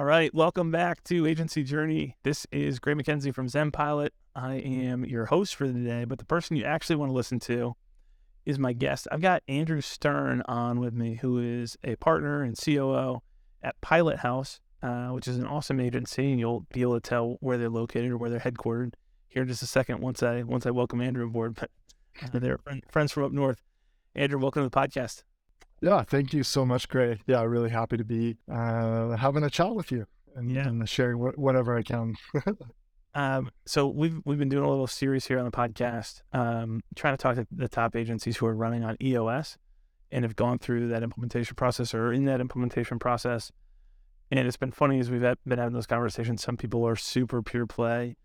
All right, welcome back to Agency Journey. This is Gray MacKenzie from ZenPilot. I am your host for the day, but the person you actually want to listen to is my guest. I've got Andrew Stern on with me, who is a partner and COO at Pilothouse, uh, which is an awesome agency, and you'll be able to tell where they're located or where they're headquartered here in just a second once I once I welcome Andrew aboard. But uh, they're friends from up north. Andrew, welcome to the podcast. Yeah, thank you so much, Gray. Yeah, really happy to be uh, having a chat with you and, yeah. and sharing wh- whatever I can. um, so we've we've been doing a little series here on the podcast, um, trying to talk to the top agencies who are running on EOS and have gone through that implementation process or in that implementation process. And it's been funny as we've been having those conversations. Some people are super pure play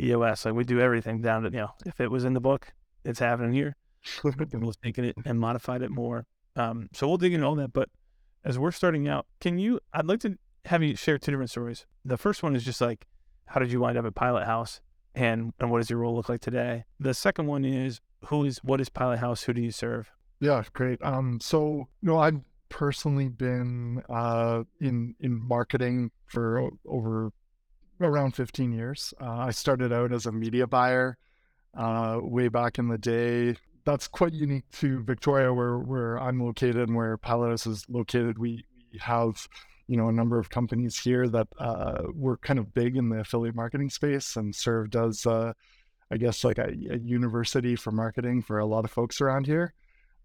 EOS, like we do everything down to you know if it was in the book, it's happening here. people have taken it and modified it more um, so we'll dig into all that. But as we're starting out, can you? I'd like to have you share two different stories. The first one is just like, how did you wind up at Pilothouse, and and what does your role look like today? The second one is who is what is Pilothouse? Who do you serve? Yeah, great. Um, so you know, I've personally been uh in in marketing for over around 15 years. Uh, I started out as a media buyer uh, way back in the day that's quite unique to Victoria, where where I'm located and where Pilot is located. We we have you know a number of companies here that uh, were kind of big in the affiliate marketing space and served as uh, I guess like a, a, university for marketing for a lot of folks around here.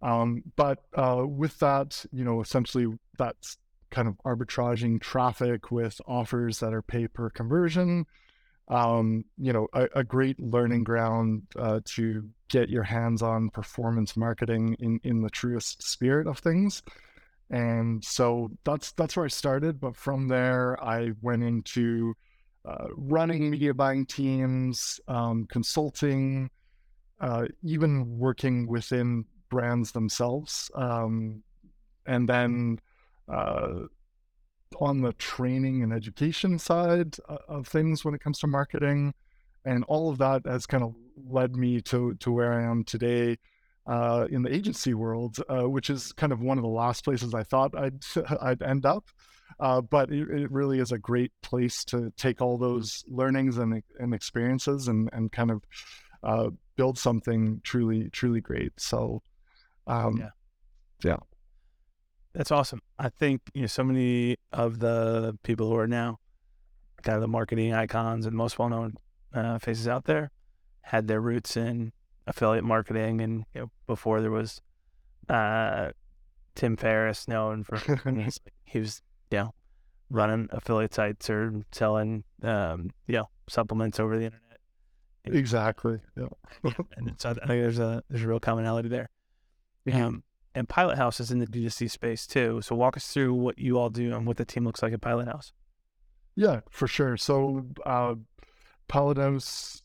Um, but uh, with that, you know, essentially that's kind of arbitraging traffic with offers that are pay per conversion um, you know, a, a, great learning ground uh, to get your hands on performance marketing in, in the truest spirit of things. And so that's that's where I started. But from there, I went into uh, running media buying teams, um, consulting, uh, even working within brands themselves, um, and then uh, on the training and education side uh, of things when it comes to marketing. And all of that has kind of led me to, to where I am today uh, in the agency world, uh, which is kind of one of the last places I thought I'd, I'd end up. Uh, but it, it, really is a great place to take all those learnings and, and experiences and, and kind of uh, build something truly, truly great. So, um, yeah. yeah. That's awesome. I think you know so many of the people who are now kind of the marketing icons and most well-known uh, faces out there had their roots in affiliate marketing, and you know, before there was uh, Tim Ferriss, known for he was you know running affiliate sites or selling um, you know supplements over the internet. Exactly. Yeah. and so I think there's a there's a real commonality there. Um, and Pilothouse is in the D2C space too. So walk us through what you all do and what the team looks like at Pilothouse. Yeah, for sure. So uh, Pilothouse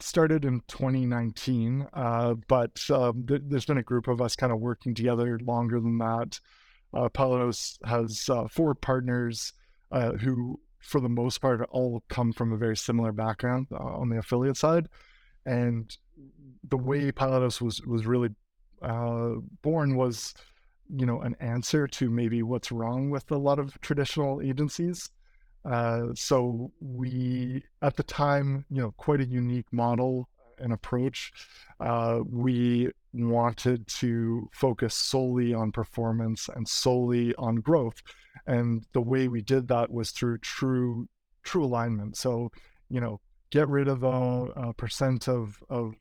started in 2019, uh, but um, th- there's been a group of us kind of working together longer than that. Uh, Pilothouse has uh, four partners uh, who, for the most part, all come from a very similar background uh, on the affiliate side. And the way Pilothouse was was really uh, born was, you know, an answer to maybe what's wrong with a lot of traditional agencies. Uh, so we, at the time, you know, quite a unique model and approach. Uh, we wanted to focus solely on performance and solely on growth, and the way we did that was through true, true alignment. So, you know, get rid of a, a percent of of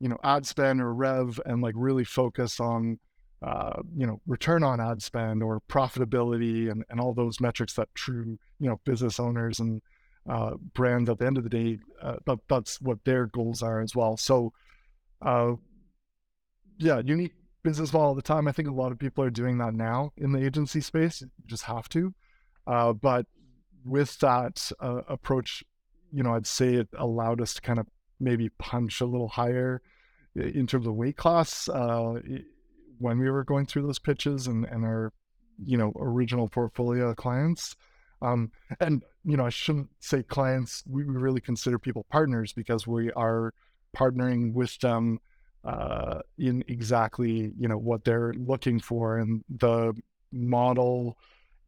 you know ad spend or rev and like really focus on uh, you know return on ad spend or profitability and, and all those metrics that true you know business owners and uh, brands at the end of the day uh, that, that's what their goals are as well. So uh, yeah unique business model at the time. I think a lot of people are doing that now in the agency space. You just have to. Uh, but with that uh, approach you know i'd say it allowed us to kind of maybe punch a little higher in terms of weight class uh, when we were going through those pitches and, and our you know original portfolio clients um, and you know i shouldn't say clients we really consider people partners because we are partnering with them uh, in exactly you know what they're looking for and the model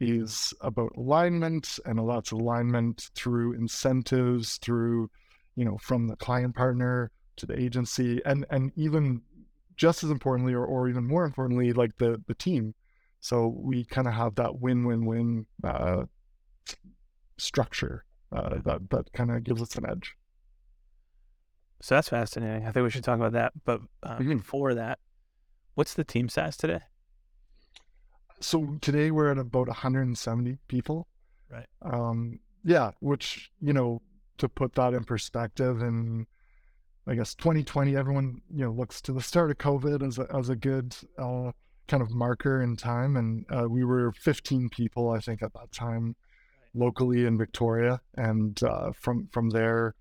is about alignment and of alignment through incentives, through, you know, from the client partner to the agency and and even just as importantly or, or even more importantly, like the the team. So we kind of have that win-win-win uh, structure uh, that that kind of gives us an edge. So that's fascinating. I think we should talk about that. But uh, Mhm. before that, what's the team size today? So today we're at about 170 people. Right. Um, yeah, which you know, to put that in perspective, and I guess 2020, everyone you know looks to the start of COVID as a as a good uh, kind of marker in time, and uh, we were 15 people, I think, at that time, locally in Victoria, and uh, from from there,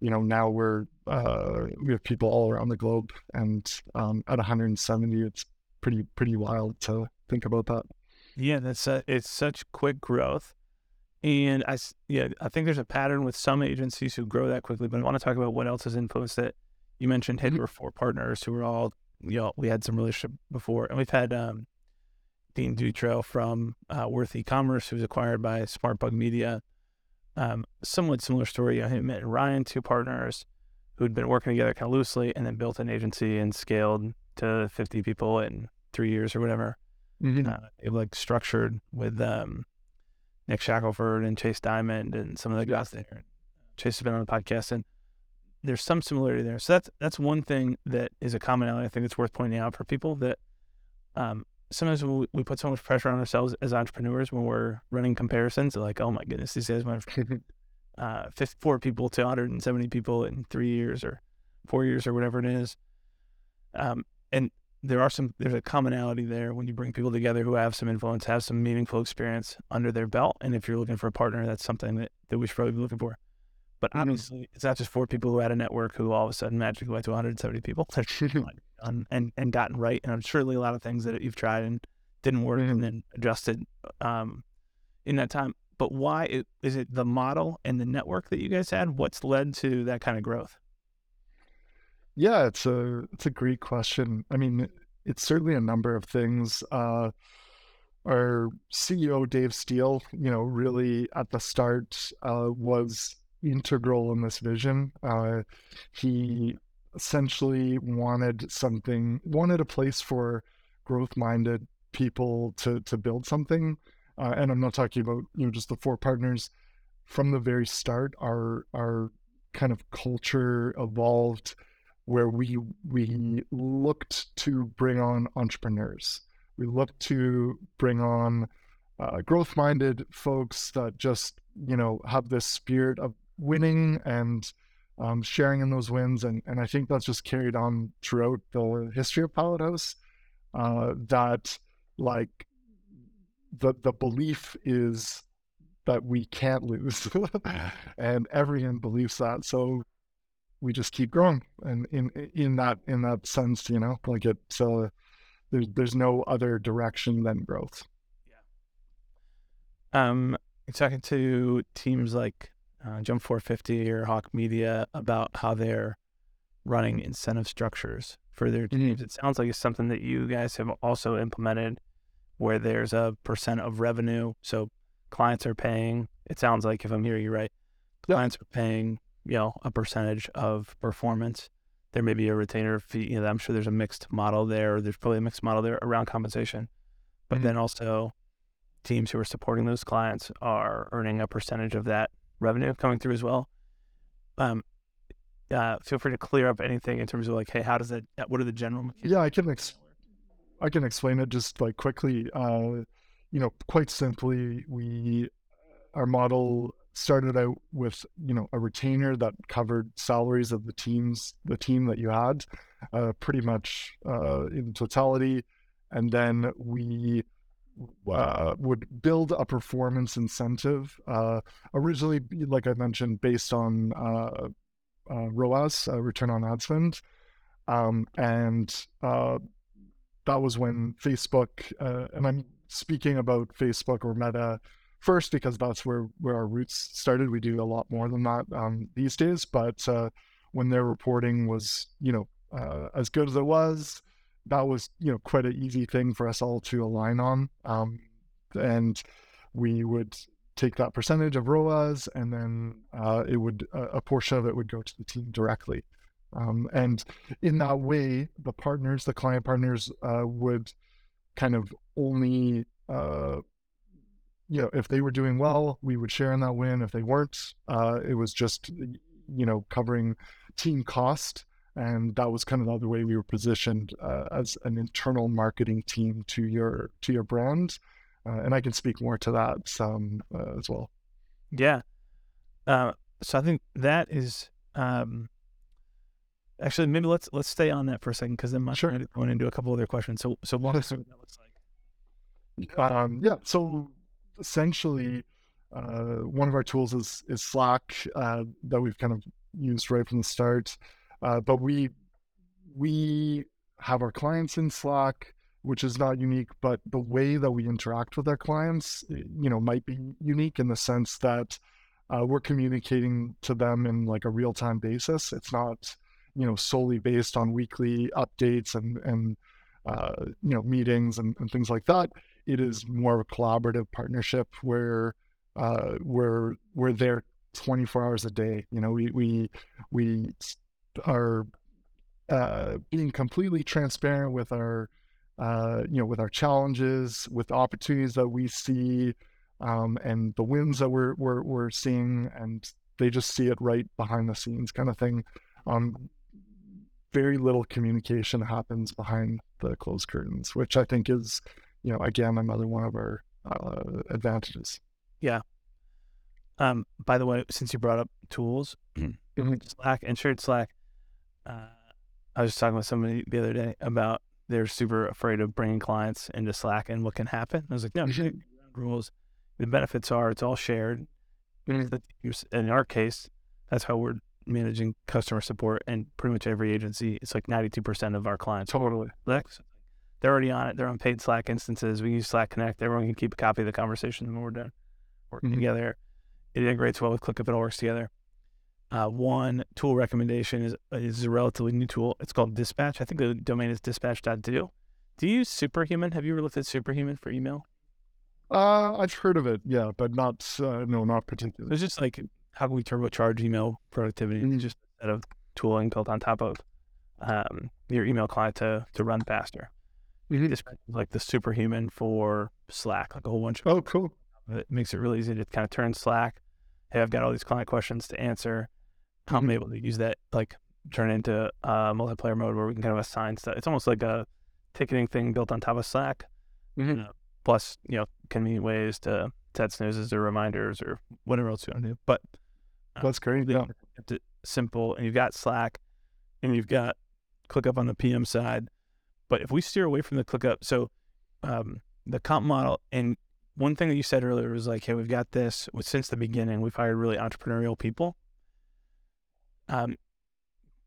you know, now we're uh, we have people all around the globe, and um, at 170, it's pretty pretty wild to think about that. Yeah, that's it's such quick growth, and I yeah I think there's a pattern with some agencies who grow that quickly. But I want to talk about what else has influenced it. You mentioned Mhm. were four partners who were all you know we had some relationship before, and we've had um, Dean Dutrell from uh, Worth E-commerce who was acquired by SmartBug Media. Um, somewhat similar story. I met Ryan, two partners who'd been working together kind of loosely, and then built an agency and scaled to 50 people in three years or whatever Mhm. uh, they like structured with um, Nick Shackelford and Chase Dimond and some of the guys there. Chase has been on the podcast, and there's some similarity there. So that's that's one thing that is a commonality. I think it's worth pointing out for people that um, sometimes we, we put so much pressure on ourselves as entrepreneurs when we're running comparisons. Like, oh my goodness, these guys went from uh, 54 people to 170 people in three years or four years or whatever it is. Um, and there are some, there's a commonality there when you bring people together who have some influence, have some meaningful experience under their belt. And if you're looking for a partner, that's something that, that we should probably be looking for. But Mhm. obviously, it's not just four people who had a network who all of a sudden magically went to 170 people and, and, and gotten right. And I'm surely a lot of things that you've tried and didn't work Mhm. and then adjusted um, in that time. But why is it the model and the network that you guys had? What's led to that kind of growth? Yeah, it's a it's a great question. I mean, it's certainly a number of things. Uh, our CEO Dave Steele, you know, really at the start uh, was integral in this vision. Uh, he essentially wanted something, wanted a place for growth-minded people to to build something. Uh, and I'm not talking about you know just the four partners. From the very start, our our kind of culture evolved where we we looked to bring on entrepreneurs. We looked to bring on uh, growth-minded folks that just you know have this spirit of winning and um, sharing in those wins, and and I think that's just carried on throughout the history of Pilothouse. Uh, that like the the belief is that we can't lose, and everyone believes that. So we just keep growing and in in that in that sense you know like it's uh there's there's no other direction than growth Yeah. Um, talking to teams like uh, Jump 450 or Hawk Media about how they're running incentive structures for their teams. It sounds like it's something that you guys have also implemented where there's a percent of revenue. So clients are paying, it sounds like if I'm hearing you right, clients are paying, you know, a percentage of performance. There may be a retainer fee. You know, I'm sure there's a mixed model there, there's probably a mixed model there around compensation. But Mhm. then also teams who are supporting those clients are earning a percentage of that revenue coming through as well. Um, uh, feel free to clear up anything in terms of like, hey, how does that? What are the general? yeah i can ex- i can explain it just like quickly uh you know quite simply we our model started out with you know a retainer that covered salaries of the teams the team that you had uh pretty much uh in totality and then we uh, would build a performance incentive uh, originally like i mentioned based on uh, uh, ROAS, uh, return on ad spend. Um, and uh, that was when Facebook, uh, and I'm speaking about Facebook or Meta first because that's where, where our roots started. We do a lot more than that um, these days. But uh, when their reporting was, you know, uh, as good as it was, that was, you know, quite an easy thing for us all to align on. Um, and we would take that percentage of ROAS, and then uh, it would a portion of it would go to the team directly. Um, and in that way, the partners, the client partners, uh, would kind of only, uh, you know, if they were doing well, we would share in that win. If they weren't, uh, it was just, you know, covering team cost. And that was kind of the other way we were positioned uh, as an internal marketing team to your to your brand. Uh, and I can speak more to that um, uh, as well. Yeah. so I think that is um, Actually, maybe let's let's stay on that for a second because then I'm sure. going into a couple other questions. So so what does that looks like? Um, yeah. So essentially, uh, one of our tools is is Slack uh, that we've kind of used right from the start. Uh, but we we have our clients in Slack, which is not unique. But the way that we interact with our clients, you know, might be unique in the sense that uh, we're communicating to them in like a real time basis. It's not you know solely based on weekly updates and and uh, you know meetings and, and, things like that. It is more of a collaborative partnership where uh, we're we're there 24 hours a day. You know, we we we are uh, being completely transparent with our uh, you know with our challenges, with the opportunities that we see, um, and the wins that we're we're we're seeing, and they just see it right behind the scenes, kind of thing. Um, very little communication happens behind the closed curtains, which I think is, you know, again, another one of our uh, advantages. Yeah. Um, by the way, since you brought up tools, mm-hmm. Slack and shared Slack, uh, I was just talking with somebody the other day about they're super afraid of bringing clients into Slack and what can happen. I was like, no, mm-hmm. rules. The benefits are it's all shared. Mm-hmm. In our case, that's how we're managing customer support and pretty much every agency. It's like 92% of our clients. Totally. They're already on it. They're on paid Slack instances. We use Slack Connect. Everyone can keep a copy of the conversation when we're done working mm-hmm. together. It integrates well with ClickUp. It all works together. Uh, one tool recommendation is is a relatively new tool. It's called Dispatch. I think the domain is dispatch.do. Do you use Superhuman? Have you ever looked at Superhuman for email? Uh, I've heard of it, yeah, but not uh, no, not particularly. It's just like how can we turbocharge email productivity mm-hmm. just instead of tooling built on top of um, your email client to to run faster. Mm-hmm. This like the superhuman for Slack, like a whole bunch. Of oh, cool! It makes it really easy to kind of turn Slack. Hey, I've got all these client questions to answer. Mm-hmm. I'm able to use that, like turn it into a multiplayer mode where we can kind of assign stuff. It's almost like a ticketing thing built on top of Slack. Mm-hmm. Uh, plus, you know, convenient ways to set snoozes or reminders or whatever else you want to do. But that's great. Yeah. Kept it simple. And you've got Slack and you've got ClickUp on the PM side. But if we steer away from the ClickUp, so um, the comp model, and one thing that you said earlier was like, hey, we've got this. Since the beginning, we've hired really entrepreneurial people. Um,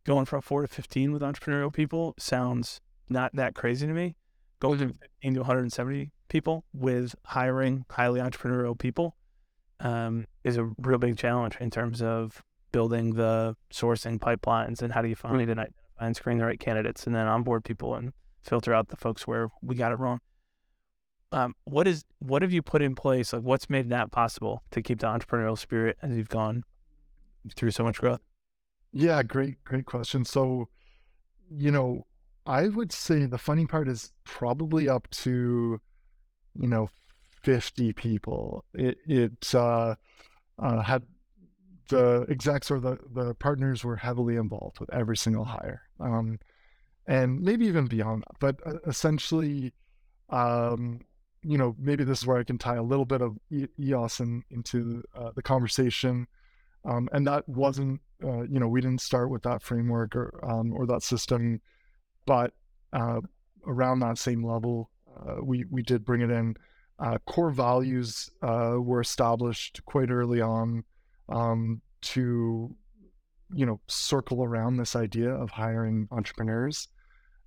going from four to 15 with entrepreneurial people sounds not that crazy to me. Going from 15 to 170 people with hiring highly entrepreneurial people um, is a real big challenge in terms of building the sourcing pipelines and how do you find and identify and screen the right candidates and then onboard people and filter out the folks where we got it wrong. Um, what is what have you put in place? Like what's made that possible to keep the entrepreneurial spirit as you've gone through so much growth? Yeah, great, great question. So, you know, I would say the funny part is probably up to, you know, 50 people. It, it uh, uh, had the execs or the, the partners were heavily involved with every single hire. Um, and maybe even beyond that. But uh, essentially, um, you know, maybe this is where I can tie a little bit of EOS in, into uh, the conversation. Um, and that wasn't, uh, you know, we didn't start with that framework or um, or that system, but uh, around that same level, uh, we we did bring it in uh, core values were established quite early on um, to you know circle around this idea of hiring entrepreneurs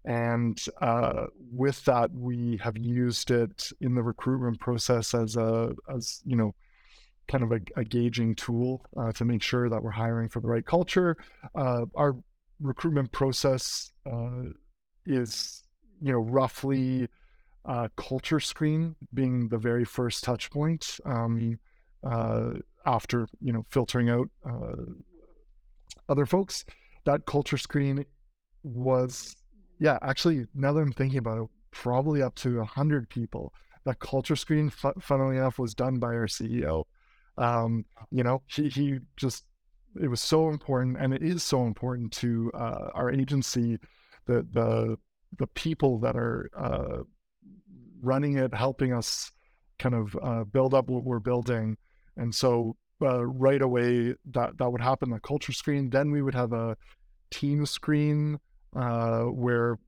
and uh, with that we have used it in the recruitment process as a as you know kind of a, a gauging tool uh, to make sure that we're hiring for the right culture uh, our recruitment process uh, is you know roughly uh, culture screen being the very first touch point um, uh, after you know filtering out other folks. That culture screen was yeah actually now that I'm thinking about it, probably up to a hundred people. That culture screen, funnily enough, was done by our CEO. Um, you know, he he just it was so important, and it is so important to uh, our agency, the the the people that are uh, running it, helping us kind of uh, build up what we're building. And so uh, right away that that would happen the culture screen. Then we would have a team screen uh, where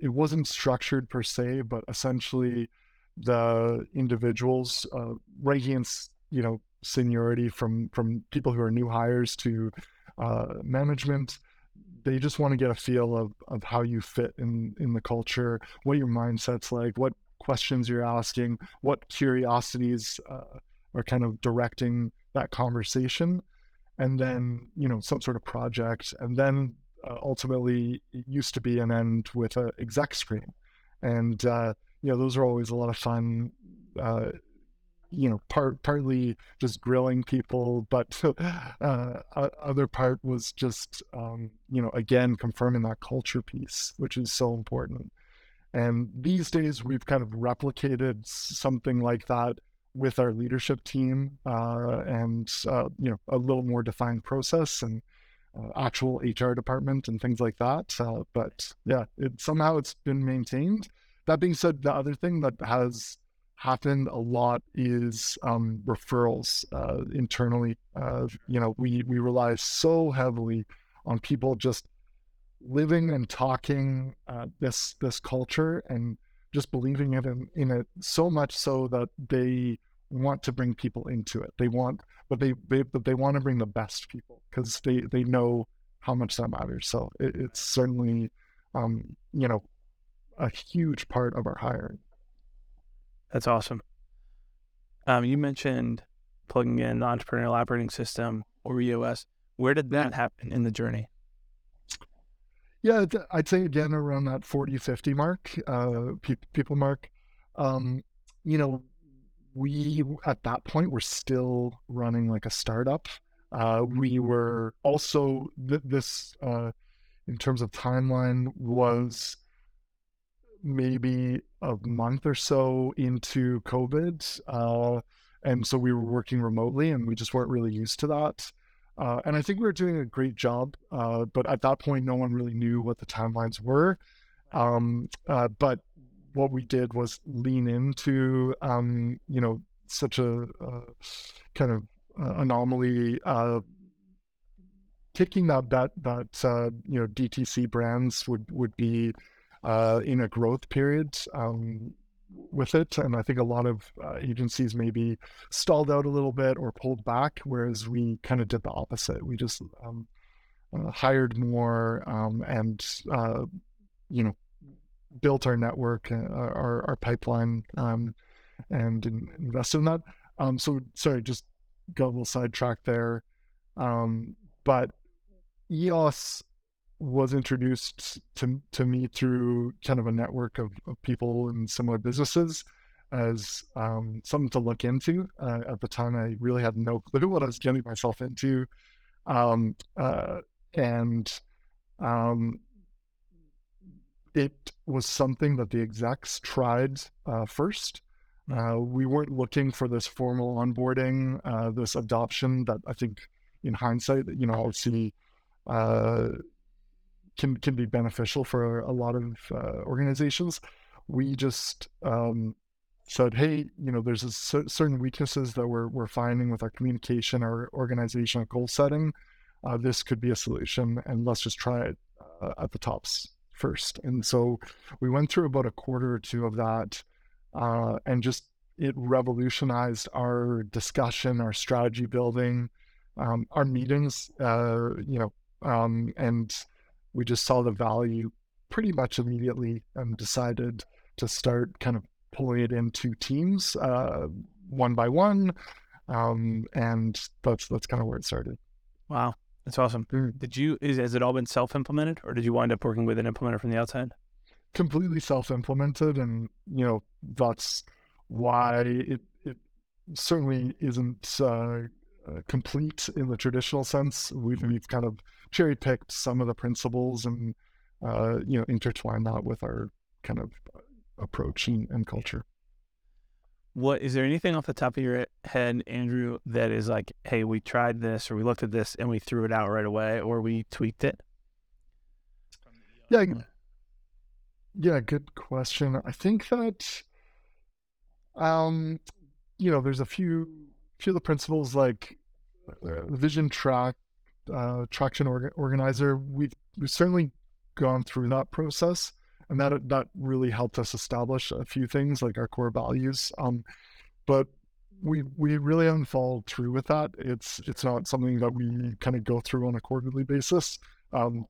it wasn't structured per se, but essentially the individuals uh, ranking you know seniority from from people who are new hires to uh, management they just want to get a feel of of how you fit in in the culture what your mindset's like what questions you're asking what curiosities uh, are kind of directing that conversation and then you know some sort of project and then uh, ultimately it used to be an end with an exec screen and uh, you know those are always a lot of fun uh, you know, part partly just grilling people, but uh, other part was just, um, you know, again confirming that culture piece, which is so important. And these days, we've kind of replicated something like that with our leadership team, uh, and uh, you know, a little more defined process and actual HR department and things like that. Uh, but yeah, it somehow it's been maintained. That being said, the other thing that has happened a lot is um, referrals uh, internally. Uh, you know, we we rely so heavily on people just living and talking uh, this this culture and just believing it in, in it so much so that they want to bring people into it. They want, but they they but they want to bring the best people because they they know how much that matters. So it, it's certainly, um, you know, a huge part of our hiring. That's awesome. Um, you mentioned plugging in the entrepreneurial operating system or EOS. Where did that happen in the journey? Yeah, I'd say again around that 40, 50 mark, uh, people mark. Um, you know, we at that point were still running like a startup. Uh, we were also th- this uh, in terms of timeline was maybe a month or so into COVID. Uh, and so we were working remotely and we just weren't really used to that. Uh, and I think we were doing a great job. Uh, but at that point, no one really knew what the timelines were. Um, uh, but what we did was lean into, um, you know, such a, kind of uh, anomaly kicking that bet that uh, you know DTC brands would would be uh, in a growth period um, with it. And I think a lot of uh, agencies maybe stalled out a little bit or pulled back, whereas we kind of did the opposite. We just um, uh, hired more um, and, uh, you know, built our network, uh, our, our pipeline, um, and in, invested in that. Um, so, sorry, just got a little sidetracked there. Um, but EOS was introduced to to me through kind of a network of, of people in similar businesses as um, something to look into. Uh, at the time, I really had no clue what I was getting myself into, um, uh, and um, it was something that the execs tried uh, first. Uh, we weren't looking for this formal onboarding, uh, this adoption that I think, in hindsight, you know, obviously uh, can can be beneficial for a lot of uh, organizations. We just um, said, hey, you know, there's c- certain weaknesses that we're we're finding with our communication, our organizational goal setting. Uh, this could be a solution, and let's just try it uh, at the tops first. And so we went through about a quarter or two of that, uh, and just it revolutionized our discussion, our strategy building, um, our meetings. Uh, you know, um, and we just saw the value pretty much immediately and decided to start kind of pulling it into teams uh, one by one. Um, and that's that's kind of where it started. Wow, that's awesome. Mm. Did you is has it all been self implemented, or did you wind up working with an implementer from the outside? completely self-implemented, and you know that's why it it certainly isn't uh, uh, complete in the traditional sense. We've we've kind of cherry picked some of the principles and uh, you know intertwined that with our kind of approach and, and culture. What is there anything off the top of your head, Andrew, that is like, hey, we tried this or we looked at this and we threw it out right away or we tweaked it? Yeah, yeah, good question. I think that, um, you know, there's a few few of the principles like uh, vision track, uh, traction orga- organizer. We've we've certainly gone through that process, and that that really helped us establish a few things like our core values. Um, but we we really haven't followed through with that. It's it's not something that we kind of go through on a quarterly basis. Um,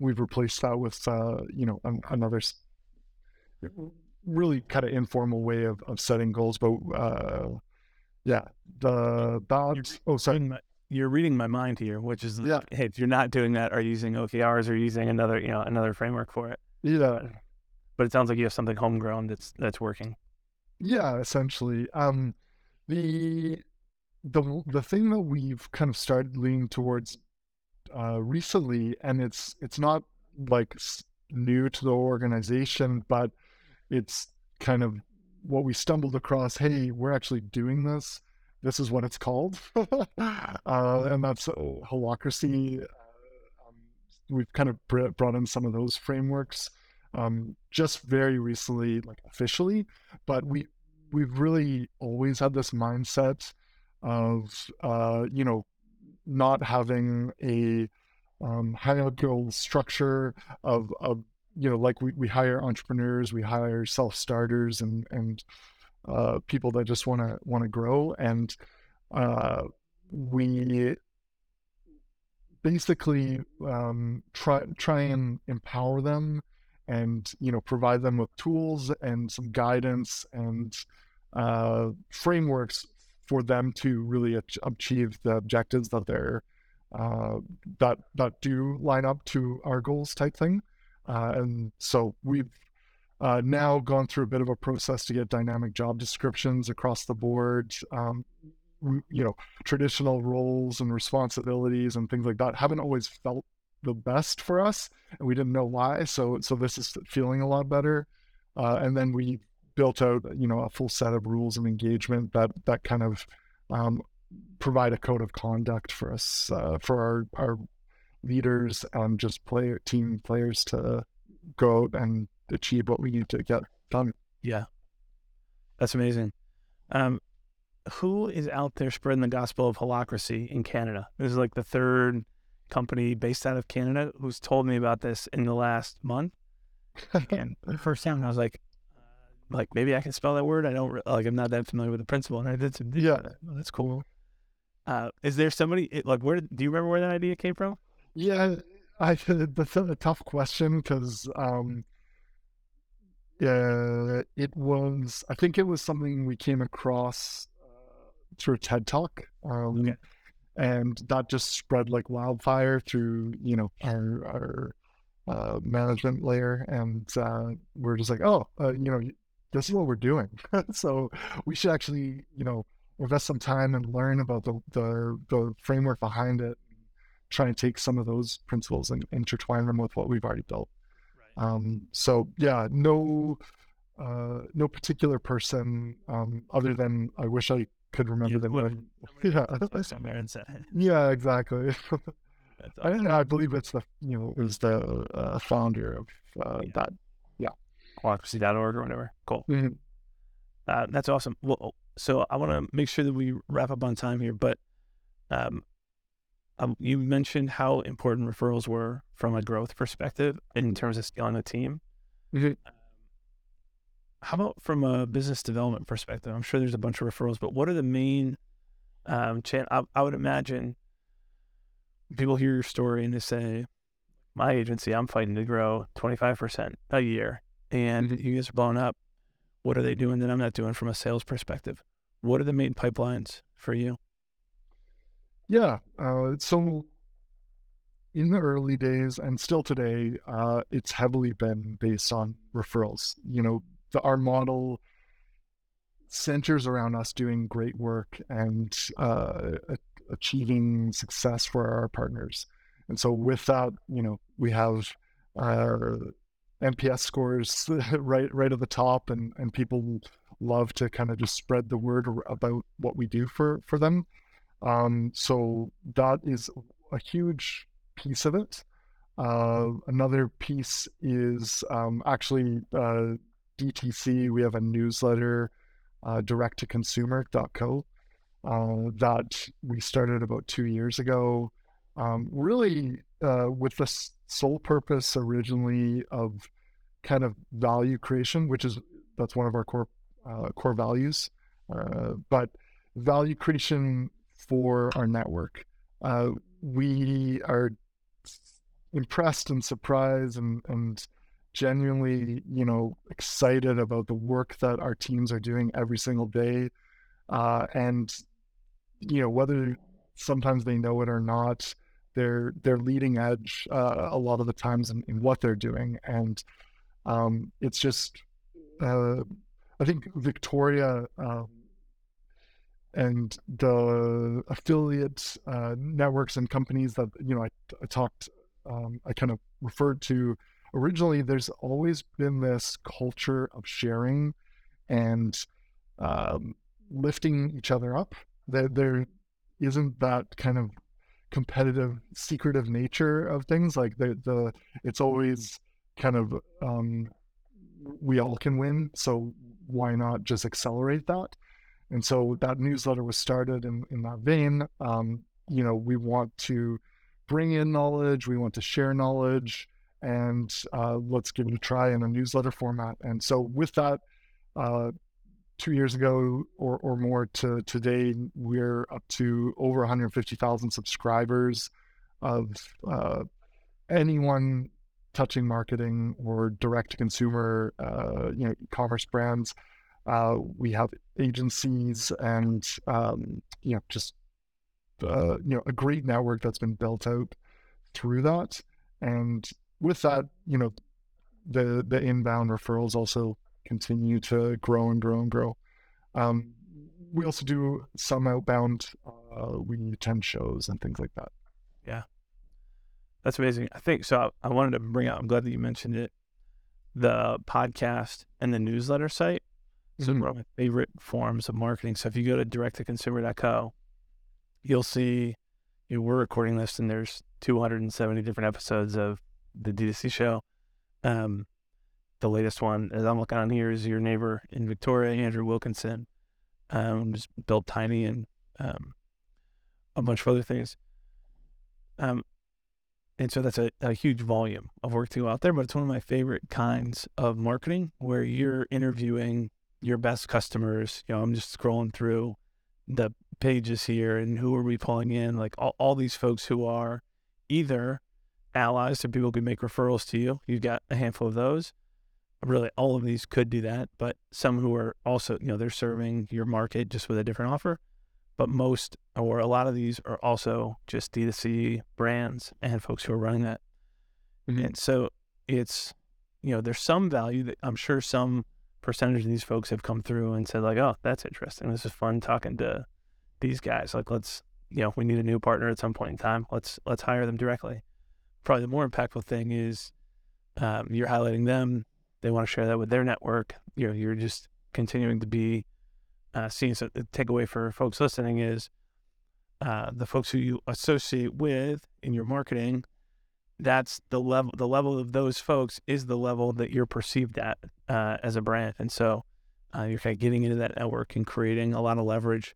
we've replaced that with uh, you know an, another really kind of informal way of, of setting goals. But uh, yeah, the that oh sorry. You're reading my mind here, which is yeah. Hey, if you're not doing that, are you using OKRs or using another you know another framework for it? Yeah, but it sounds like you have something homegrown that's that's working. Yeah, essentially. Um, the the the thing that we've kind of started leaning towards uh, recently, and it's it's not like new to the organization, but it's kind of what we stumbled across. Hey, we're actually doing this. This is what it's called, uh, and that's holacracy. Uh, um, we've kind of brought in some of those frameworks um, just very recently, like officially, but we we've really always had this mindset of uh, you know not having a um, hierarchical structure of, of you know like we, we hire entrepreneurs we hire self-starters and and uh, people that just want to want to grow and uh, we basically um, try try and empower them and you know provide them with tools and some guidance and uh, frameworks for them to really achieve the objectives that they're uh, that that do line up to our goals type thing. Uh, and so we've uh, now gone through a bit of a process to get dynamic job descriptions across the board. Um, you know, traditional roles and responsibilities and things like that haven't always felt the best for us, and we didn't know why. So so this is feeling a lot better. Uh, and then we built out you know a full set of rules of engagement that that kind of um, provide a code of conduct for us uh, for our our leaders and just player team players to go out and achieve what we need to get done. Yeah, that's amazing. Um, who is out there spreading the gospel of holacracy in Canada? This is like the third company based out of Canada who's told me about this in the last month. and the first time I was like, like maybe I can spell that word. I don't like I'm not that familiar with the principle, and I did some. Yeah, oh, that's cool. Uh, is there somebody like where? Do you remember where that idea came from? Yeah, I that's a tough question because um, yeah, it was. I think it was something we came across uh, through TED Talk. Um, okay. And that just spread like wildfire through, you know, our, our uh, management layer, and uh, we're just like, oh, uh, you know, this is what we're doing. so we should actually, you know, invest some time and learn about the the, the framework behind it. Try and take some of those principles and intertwine them with what we've already built. Right. Um, so yeah, no, uh, no particular person um, other than I wish I could remember them. Yeah, and said yeah, exactly. I, I believe it's the you know was the uh, founder of uh, yeah. that holacracy.org or whatever. Cool. Mm-hmm. Uh, that's awesome. Well, so I want to make sure that we wrap up on time here, but um, um, you mentioned how important referrals were from a growth perspective in terms of scaling the team. Mm-hmm. How about from a business development perspective? I'm sure there's a bunch of referrals, but what are the main um, chan- I, I would imagine people hear your story and they say, my agency, I'm fighting to grow 25% a year and mm-hmm. you guys are blowing up. What are they doing that I'm not doing from a sales perspective? What are the main pipelines for you? Yeah. Uh, so in the early days and still today, uh, it's heavily been based on referrals. You know, the, our model centers around us doing great work and uh, achieving success for our partners. And so, with that, you know, we have our NPS scores right right at the top, and and people love to kind of just spread the word about what we do for for them. Um, so that is a huge piece of it. Uh, another piece is um, actually uh, DTC. We have a newsletter, uh, direct to consumer.co, uh, that we started about two years ago. Um, really, uh, with the sole purpose originally of kind of value creation, which is that's one of our core uh, core values, uh, but value creation for our network. Uh, we are impressed and surprised and, and genuinely, you know, excited about the work that our teams are doing every single day. Uh, and, you know, whether sometimes they know it or not, they're they're leading edge uh, a lot of the times in, in what they're doing, and um, it's just uh, I think Victoria um, and the affiliate uh, networks and companies that you know I, I talked um, I kind of referred to originally. There's always been this culture of sharing and um, lifting each other up. There, there isn't that kind of competitive, secretive nature of things. Like the the it's always kind of um, we all can win. So why not just accelerate that? And so that newsletter was started in, in that vein. Um, you know, we want to bring in knowledge, we want to share knowledge, and uh, let's give it a try in a newsletter format. And so with that, uh, two years ago or, or more to today, we're up to over 150,000 subscribers of uh, anyone touching marketing or direct to consumer, uh, you know, e-commerce brands. Uh, we have agencies and um, you know just uh, you know a great network that's been built out through that, and with that, you know, the the inbound referrals also continue to grow and grow and grow. Um, we also do some outbound. Uh, we attend shows and things like that. Yeah, that's amazing. I think so. I, I wanted to bring out. I'm glad that you mentioned it. The podcast and the newsletter site. So mm-hmm. one of my favorite forms of marketing. So if you go to directtoconsumer.co, you'll see you know, we're recording this and there's 270 different episodes of the D2C show. Um, the latest one, as I'm looking on here, is your neighbor in Victoria, Andrew Wilkinson. Um, just built Tiny and um, a bunch of other things. Um, and so that's a, a huge volume of work to go out there, but it's one of my favorite kinds of marketing where you're interviewing your best customers. You know, I'm just scrolling through the pages here and who are we pulling in? Like all, all these folks who are either allies so people can make referrals to you. You've got a handful of those. Really, all of these could do that, but some who are also, you know, they're serving your market just with a different offer. But most or a lot of these are also just D2C brands and folks who are running that. Mm-hmm. And so it's, you know, there's some value that I'm sure some percentage of these folks have come through and said like, oh, that's interesting. This is fun talking to these guys. Like, let's, you know, we need a new partner at some point in time. Let's let's hire them directly probably the more impactful thing is um, you're highlighting them. They want to share that with their network. You know, you're just continuing to be uh. So the takeaway for folks listening is uh, the folks who you associate with in your marketing. That's the level. The level of those folks is the level that you're perceived at uh, as a brand, and so uh, you're kind of getting into that network and creating a lot of leverage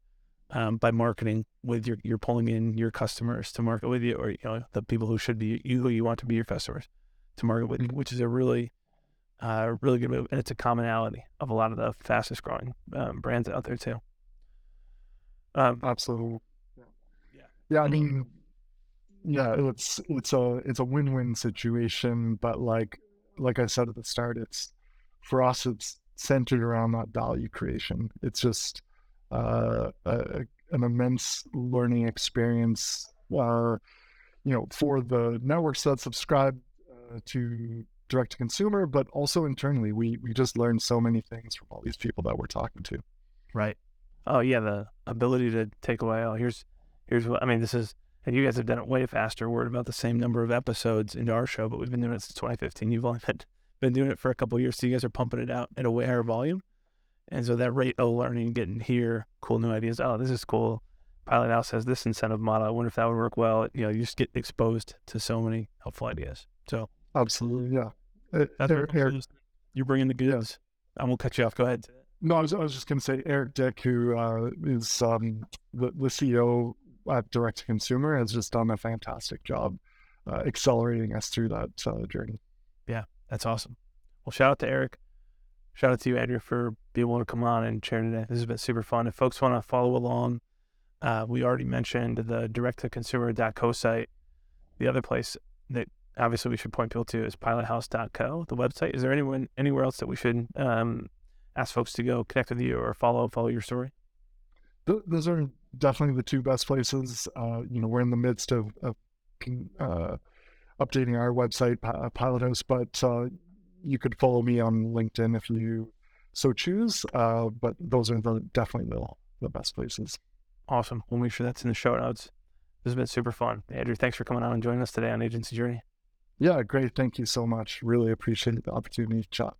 um, by marketing with your you're pulling in your customers to market with you or you know the people who should be you who you want to be your customers to market with mm-hmm. which is a really uh, really good move and it's a commonality of a lot of the fastest growing um, brands out there too. Um, absolutely. yeah. Yeah i mean yeah it's it's a it's a win-win situation but like like i said at the start it's for us it's centered around that value creation. It's just uh, a, an immense learning experience. Uh, you know, for the networks that subscribe uh, to direct to consumer, but also internally, we we just learned so many things from all these people that we're talking to. Right. Oh yeah, the ability to take away. Oh, here's here's what I mean. This is and you guys have done it way faster. We're about the same number of episodes into our show, but we've been doing it since 2015. You've only been, been doing it for a couple years, so you guys are pumping it out at a way higher volume. And so that rate of learning, getting here, cool new ideas. Oh, this is cool. Pilothouse has this incentive model. I wonder if that would work well. You know, you just get exposed to so many helpful ideas. So absolutely, yeah. Uh, Eric, Eric, you're bringing the goods. Yeah. I won't cut you off. Go ahead. No, I was, I was just going to say Eric Dyck, who uh, is um, the, the CEO at Direct to Consumer, has just done a fantastic job uh, accelerating us through that uh, journey. Yeah, that's awesome. Well, shout out to Eric. Shout out to you, Andrew, for being able to come on and share today. This has been super fun. If folks want to follow along, uh, we already mentioned the direct to consumer.co site. The other place that obviously we should point people to is pilothouse.co, the website. Is there anyone anywhere else that we should um, ask folks to go connect with you or follow follow your story? Those are definitely the two best places. Uh, you know, we're in the midst of, of uh, updating our website, Pilothouse, but uh, you could follow me on LinkedIn if you so choose. Uh, but those are the, definitely the, the best places. Awesome. We'll make sure that's in the show notes. This has been super fun. Andrew, thanks for coming on and joining us today on Agency Journey. Yeah, great. Thank you so much. Really appreciate the opportunity to chat.